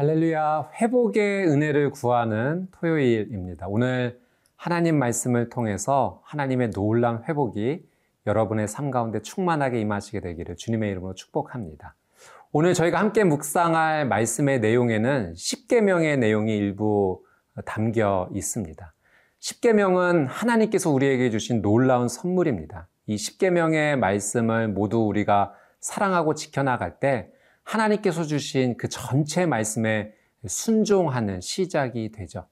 할렐루야, 회복의 은혜를 구하는 토요일입니다. 오늘 하나님 말씀을 통해서 하나님의 놀라운 회복이 여러분의 삶 가운데 충만하게 임하시게 되기를 주님의 이름으로 축복합니다. 오늘 저희가 함께 묵상할 말씀의 내용에는 10계명의 내용이 일부 담겨 있습니다. 10계명은 하나님께서 우리에게 주신 놀라운 선물입니다. 이 10계명의 말씀을 모두 우리가 사랑하고 지켜나갈 때 하나님께서 주신 그 전체 말씀에 순종하는 시작이 되죠.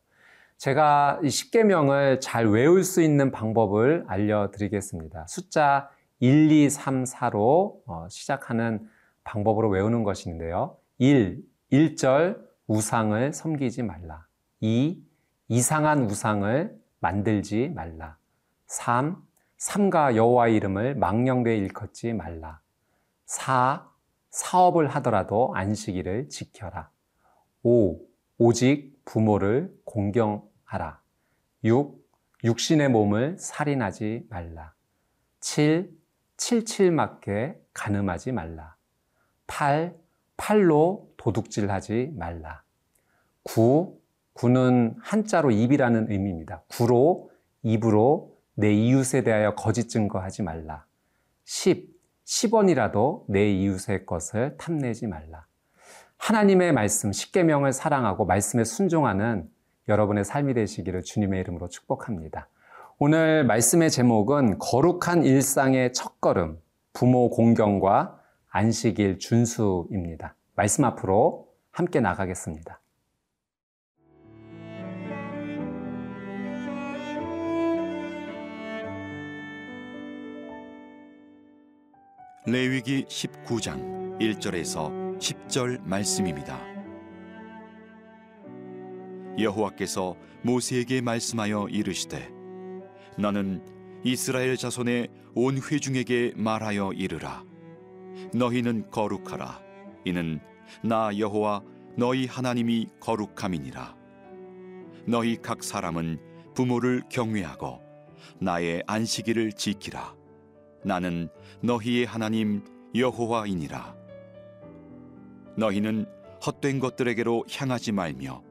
제가 이 10계명을 잘 외울 수 있는 방법을 알려드리겠습니다. 숫자 1, 2, 3, 4로 시작하는 방법으로 외우는 것인데요. 1. 1절 우상을 섬기지 말라. 2. 이상한 우상을 만들지 말라. 3. 삼가 여호와 이름을 망령되이 일컫지 말라. 4. 사업을 하더라도 안식일을 지켜라. 5. 오직 부모를 공경하라. 6. 육신의 몸을 살인하지 말라. 7. 칠칠 맞게 가늠하지 말라. 8. 팔로 도둑질하지 말라. 9. 구는 한자로 입이라는 의미입니다. 구로 입으로 내 이웃에 대하여 거짓 증거하지 말라. 10. 10원이라도 내 이웃의 것을 탐내지 말라. 하나님의 말씀, 십계명을 사랑하고 말씀에 순종하는 여러분의 삶이 되시기를 주님의 이름으로 축복합니다. 오늘 말씀의 제목은 거룩한 일상의 첫걸음, 부모 공경과 안식일 준수입니다. 말씀 앞으로 함께 나가겠습니다. 레위기 19장 1절에서 10절 말씀입니다. 여호와께서 모세에게 말씀하여 이르시되 너는 이스라엘 자손의 온 회중에게 말하여 이르라. 너희는 거룩하라. 이는 나 여호와 너희 하나님이 거룩함이니라. 너희 각 사람은 부모를 경외하고 나의 안식일을 지키라 나는 너희의 하나님 여호와이니라. 너희는 헛된 것들에게로 향하지 말며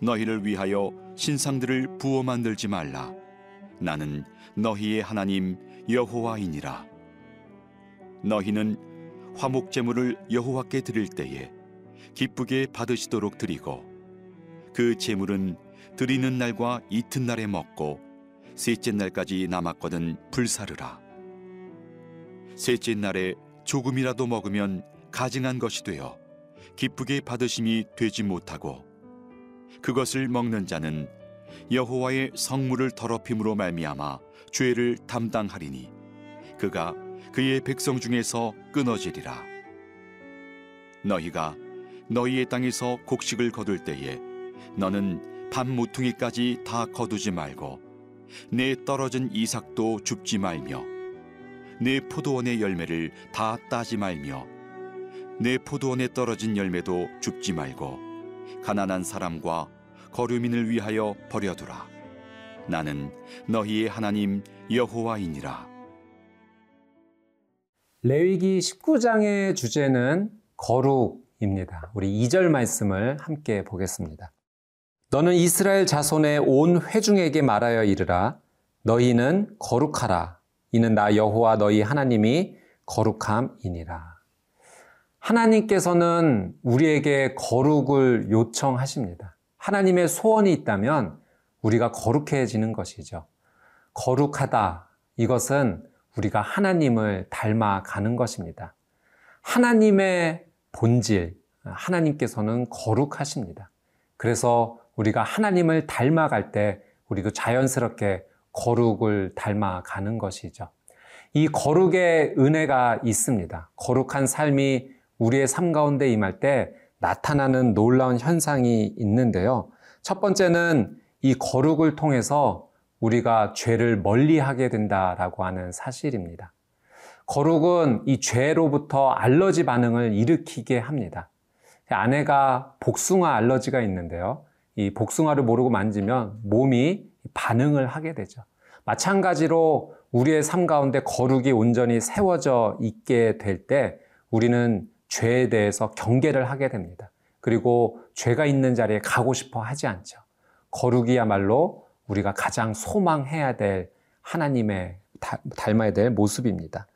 너희를 위하여 신상들을 부어 만들지 말라. 나는 너희의 하나님 여호와이니라. 너희는 화목 제물을 여호와께 드릴 때에 기쁘게 받으시도록 드리고 그 제물은 드리는 날과 이튿날에 먹고 셋째 날까지 남았거든 불사르라. 셋째 날에 조금이라도 먹으면 가증한 것이 되어 기쁘게 받으심이 되지 못하고 그것을 먹는 자는 여호와의 성물을 더럽힘으로 말미암아 죄를 담당하리니 그가 그의 백성 중에서 끊어지리라. 너희가 너희의 땅에서 곡식을 거둘 때에 너는 밤 모퉁이까지 다 거두지 말고 내 떨어진 이삭도 줍지 말며 내 포도원의 열매를 다 따지 말며 내 포도원에 떨어진 열매도 줍지 말고 가난한 사람과 거류민을 위하여 버려두라. 나는 너희의 하나님 여호와이니라. 레위기 19장의 주제는 거룩입니다. 우리 2절 말씀을 함께 보겠습니다. 너는 이스라엘 자손의 온 회중에게 말하여 이르라 너희는 거룩하라 이는 나 여호와 너희 하나님이 거룩함이니라. 하나님께서는 우리에게 거룩을 요청하십니다. 하나님의 소원이 있다면 우리가 거룩해지는 것이죠. 거룩하다. 이것은 우리가 하나님을 닮아가는 것입니다. 하나님의 본질, 하나님께서는 거룩하십니다. 그래서 우리가 하나님을 닮아갈 때 우리도 자연스럽게 거룩을 닮아가는 것이죠. 이 거룩의 은혜가 있습니다. 거룩한 삶이 우리의 삶 가운데 임할 때 나타나는 놀라운 현상이 있는데요. 첫 번째는 이 거룩을 통해서 우리가 죄를 멀리 하게 된다라고 하는 사실입니다. 거룩은 이 죄로부터 알러지 반응을 일으키게 합니다. 아내가 복숭아 알러지가 있는데요. 이 복숭아를 모르고 만지면 몸이 반응을 하게 되죠. 마찬가지로 우리의 삶 가운데 거룩이 온전히 세워져 있게 될 때 우리는 죄에 대해서 경계를 하게 됩니다. 그리고 죄가 있는 자리에 가고 싶어 하지 않죠. 거룩이야말로 우리가 가장 소망해야 될 하나님의 닮아야 될 모습입니다.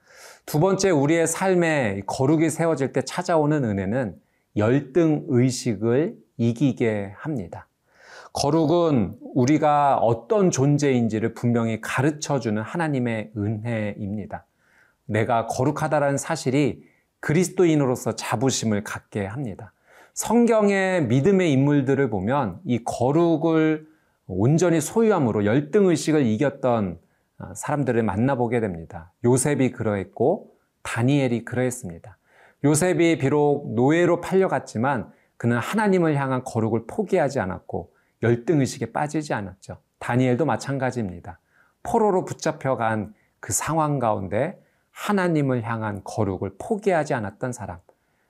두 번째 우리의 삶에 거룩이 세워질 때 찾아오는 은혜는 열등 의식을 이기게 합니다. 거룩은 우리가 어떤 존재인지를 분명히 가르쳐 주는 하나님의 은혜입니다. 내가 거룩하다라는 사실이 그리스도인으로서 자부심을 갖게 합니다. 성경의 믿음의 인물들을 보면 이 거룩을 온전히 소유함으로 열등의식을 이겼던 어, 사람들을 만나보게 됩니다. 요셉이 그러했고 다니엘이 그러했습니다. 요셉이 비록 노예로 팔려갔지만 그는 하나님을 향한 거룩을 포기하지 않았고 열등의식에 빠지지 않았죠. 다니엘도 마찬가지입니다. 포로로 붙잡혀간 그 상황 가운데 하나님을 향한 거룩을 포기하지 않았던 사람.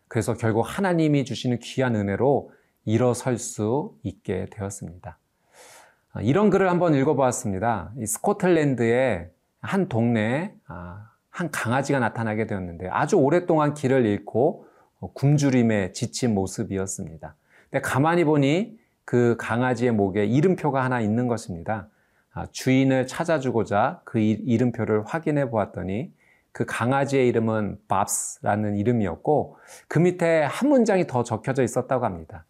그래서 결국 하나님이 주시는 귀한 은혜로 일어설 수 있게 되었습니다. 아, 이런 글을 한번 읽어보았습니다. 스코틀랜드의 한 동네에 아, 한 강아지가 나타나게 되었는데 아주 오랫동안 길을 잃고 굶주림에 지친 모습이었습니다. 근데 가만히 보니 그 강아지의 목에 이름표가 하나 있는 것입니다. 아, 주인을 찾아주고자 그 이름표를 확인해 보았더니 그 강아지의 이름은 밥스라는 이름이었고 그 밑에 한 문장이 더 적혀져 있었다고 합니다.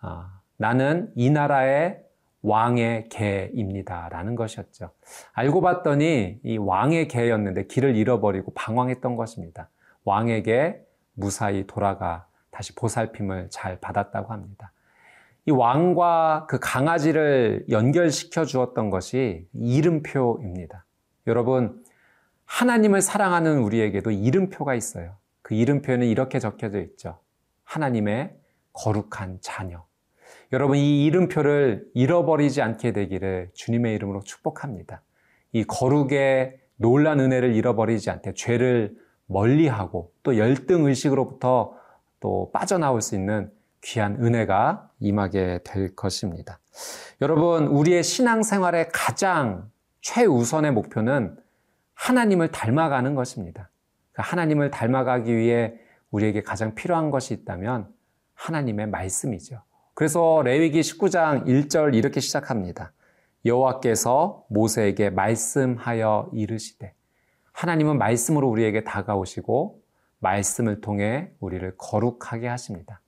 아, 나는 이 나라의 왕의 개입니다. 라는 것이었죠. 알고 봤더니 이 왕의 개였는데 길을 잃어버리고 방황했던 것입니다. 왕에게 무사히 돌아가 다시 보살핌을 잘 받았다고 합니다. 이 왕과 그 강아지를 연결시켜 주었던 것이 이름표입니다. 여러분, 하나님을 사랑하는 우리에게도 이름표가 있어요. 그 이름표는 이렇게 적혀져 있죠. 하나님의 거룩한 자녀. 여러분, 이 이름표를 잃어버리지 않게 되기를 주님의 이름으로 축복합니다. 이 거룩의 놀란 은혜를 잃어버리지 않게 죄를 멀리하고 또 열등 의식으로부터 또 빠져나올 수 있는 귀한 은혜가 임하게 될 것입니다. 여러분, 우리의 신앙생활의 가장 최우선의 목표는 하나님을 닮아가는 것입니다. 그 하나님을 닮아가기 위해 우리에게 가장 필요한 것이 있다면 하나님의 말씀이죠. 그래서 레위기 19장 1절 이렇게 시작합니다. 여호와께서 모세에게 말씀하여 이르시되 하나님은 말씀으로 우리에게 다가오시고 말씀을 통해 우리를 거룩하게 하십니다.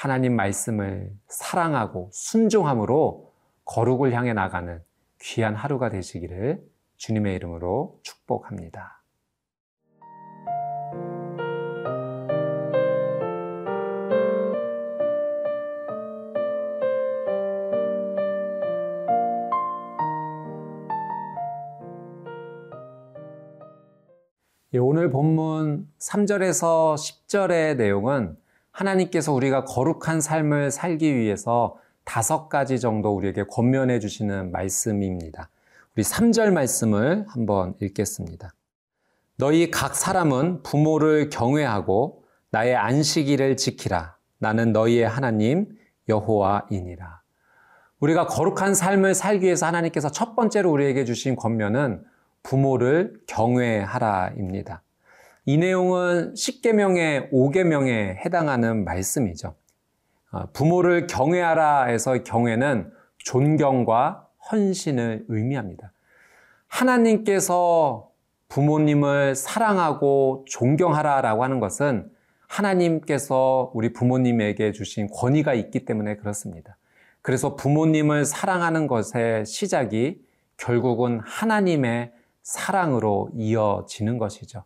하나님 말씀을 사랑하고 순종함으로 거룩을 향해 나가는 귀한 하루가 되시기를 주님의 이름으로 축복합니다. 예, 오늘 본문 3절에서 10절의 내용은 하나님께서 우리가 거룩한 삶을 살기 위해서 다섯 가지 정도 우리에게 권면해 주시는 말씀입니다. 우리 3절 말씀을 한번 읽겠습니다. 너희 각 사람은 부모를 경외하고 나의 안식일을 지키라. 나는 너희의 하나님 여호와이니라. 우리가 거룩한 삶을 살기 위해서 하나님께서 첫 번째로 우리에게 주신 권면은 부모를 경외하라입니다. 이 내용은 10계명의 5계명에 해당하는 말씀이죠. 아, 부모를 경외하라 해서 경외는 존경과 헌신을 의미합니다. 하나님께서 부모님을 사랑하고 존경하라라고 하는 것은 하나님께서 우리 부모님에게 주신 권위가 있기 때문에 그렇습니다. 그래서 부모님을 사랑하는 것의 시작이 결국은 하나님의 사랑으로 이어지는 것이죠.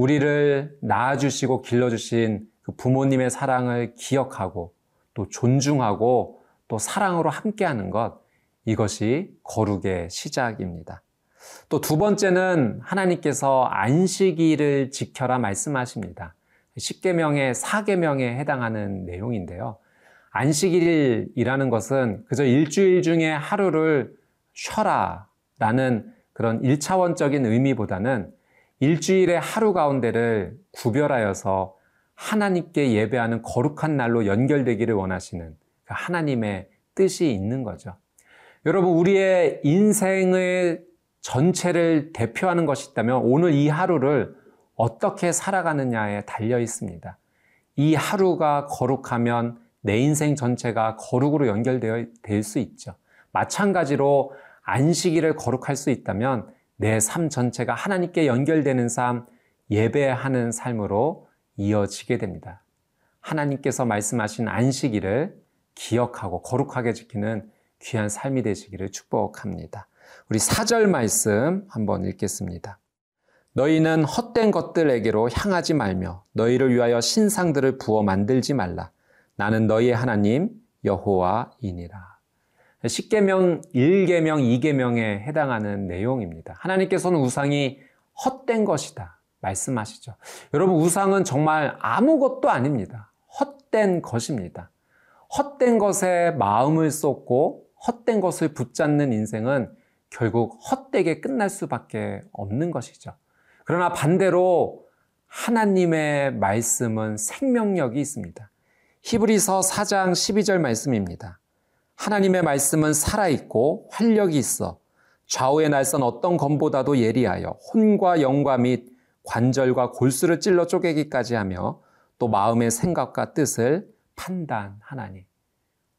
우리를 낳아주시고 길러주신 그 부모님의 사랑을 기억하고 또 존중하고 또 사랑으로 함께하는 것, 이것이 거룩의 시작입니다. 또 두 번째는 하나님께서 안식일을 지켜라 말씀하십니다. 10계명의 4계명에 해당하는 내용인데요. 안식일이라는 것은 그저 일주일 중에 하루를 쉬어라 라는 그런 1차원적인 의미보다는 일주일의 하루 가운데를 구별하여서 하나님께 예배하는 거룩한 날로 연결되기를 원하시는 그 하나님의 뜻이 있는 거죠. 여러분, 우리의 인생의 전체를 대표하는 것이 있다면 오늘 이 하루를 어떻게 살아가느냐에 달려 있습니다. 이 하루가 거룩하면 내 인생 전체가 거룩으로 연결되어 될 수 있죠. 마찬가지로 안식일을 거룩할 수 있다면 내 삶 전체가 하나님께 연결되는 삶, 예배하는 삶으로 이어지게 됩니다. 하나님께서 말씀하신 안식일을 기억하고 거룩하게 지키는 귀한 삶이 되시기를 축복합니다. 우리 사절 말씀 한번 읽겠습니다. 너희는 헛된 것들에게로 향하지 말며 너희를 위하여 신상들을 부어 만들지 말라. 나는 너희의 하나님 여호와이니라. 10계명, 1계명, 2계명에 해당하는 내용입니다. 하나님께서는 우상이 헛된 것이다. 말씀하시죠. 여러분, 우상은 정말 아무것도 아닙니다. 헛된 것입니다. 헛된 것에 마음을 쏟고 헛된 것을 붙잡는 인생은 결국 헛되게 끝날 수밖에 없는 것이죠. 그러나 반대로 하나님의 말씀은 생명력이 있습니다. 히브리서 4장 12절 말씀입니다. 하나님의 말씀은 살아있고 활력이 있어 좌우의 날선 어떤 검보다도 예리하여 혼과 영과 및 관절과 골수를 찔러 쪼개기까지 하며 또 마음의 생각과 뜻을 판단하나니.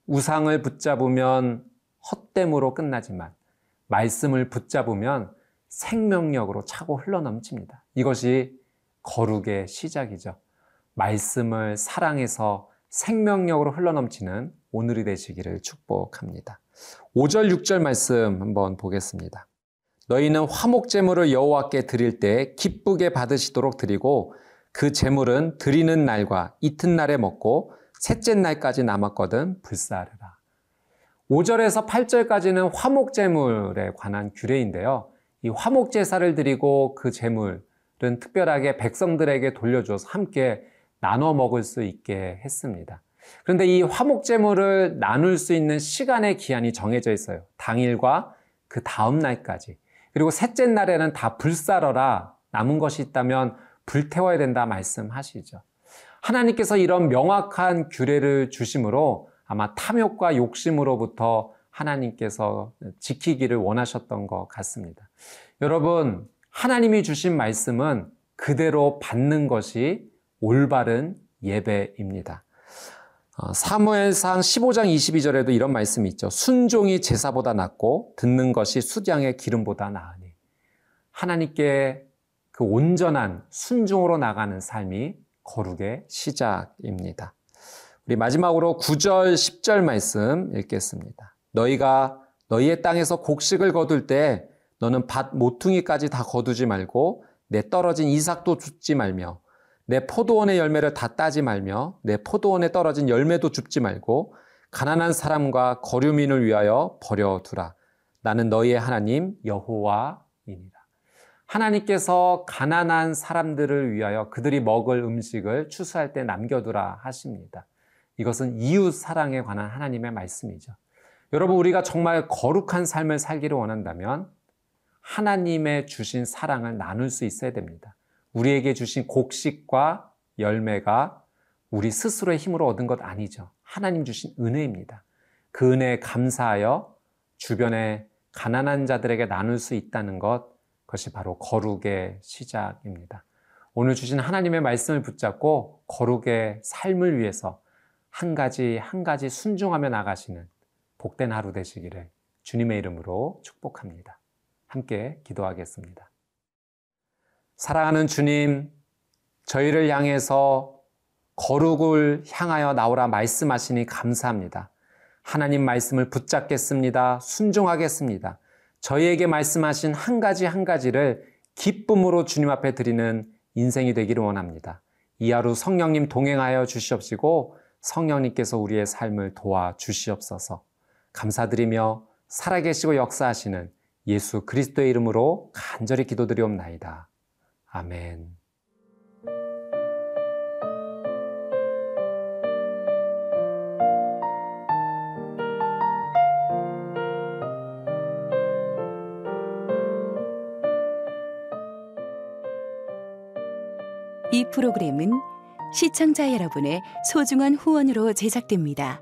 우상을 붙잡으면 헛됨으로 끝나지만 말씀을 붙잡으면 생명력으로 차고 흘러넘칩니다. 이것이 거룩의 시작이죠. 말씀을 사랑해서 생명력으로 흘러넘치는 오늘이 되시기를 축복합니다. 5절, 6절 말씀 한번 보겠습니다. 너희는 화목 제물을 여호와께 드릴 때 기쁘게 받으시도록 드리고 그 제물은 드리는 날과 이튿날에 먹고 셋째 날까지 남았거든 불사르라. 5절에서 8절까지는 화목 제물에 관한 규례인데요. 이 화목 제사를 드리고 그 제물은 특별하게 백성들에게 돌려줘서 함께 나눠 먹을 수 있게 했습니다. 그런데 이 화목 제물을 나눌 수 있는 시간의 기한이 정해져 있어요. 당일과 그 다음 날까지. 그리고 셋째 날에는 다 불사러라 남은 것이 있다면 불태워야 된다 말씀하시죠. 하나님께서 이런 명확한 규례를 주심으로 아마 탐욕과 욕심으로부터 하나님께서 지키기를 원하셨던 것 같습니다. 여러분, 하나님이 주신 말씀은 그대로 받는 것이 올바른 예배입니다. 어, 사무엘상 15장 22절에도 이런 말씀이 있죠. 순종이 제사보다 낫고 듣는 것이 수장의 기름보다 나으니. 하나님께 그 온전한 순종으로 나가는 삶이 거룩의 시작입니다. 우리 마지막으로 9절, 10절 말씀 읽겠습니다. 너희가 너희의 땅에서 곡식을 거둘 때 너는 밭 모퉁이까지 다 거두지 말고 내 떨어진 이삭도 줍지 말며 내 포도원의 열매를 다 따지 말며 내 포도원에 떨어진 열매도 줍지 말고 가난한 사람과 거류민을 위하여 버려두라. 나는 너희의 하나님 여호와이니라. 하나님께서 가난한 사람들을 위하여 그들이 먹을 음식을 추수할 때 남겨두라 하십니다. 이것은 이웃 사랑에 관한 하나님의 말씀이죠. 여러분, 우리가 정말 거룩한 삶을 살기를 원한다면 하나님의 주신 사랑을 나눌 수 있어야 됩니다. 우리에게 주신 곡식과 열매가 우리 스스로의 힘으로 얻은 것 아니죠. 하나님 주신 은혜입니다. 그 은혜에 감사하여 주변에 가난한 자들에게 나눌 수 있다는 것, 그것이 바로 거룩의 시작입니다. 오늘 주신 하나님의 말씀을 붙잡고 거룩의 삶을 위해서 한 가지 한 가지 순종하며 나가시는 복된 하루 되시기를 주님의 이름으로 축복합니다. 함께 기도하겠습니다. 사랑하는 주님, 저희를 향해서 거룩을 향하여 나오라 말씀하시니 감사합니다. 하나님 말씀을 붙잡겠습니다. 순종하겠습니다. 저희에게 말씀하신 한 가지 한 가지를 기쁨으로 주님 앞에 드리는 인생이 되기를 원합니다. 이 하루 성령님 동행하여 주시옵시고 성령님께서 우리의 삶을 도와 주시옵소서. 감사드리며 살아계시고 역사하시는 예수 그리스도의 이름으로 간절히 기도드리옵나이다. 아멘. 이 프로그램은 시청자 여러분의 소중한 후원으로 제작됩니다.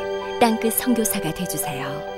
땅끝 선교사가 되주세요.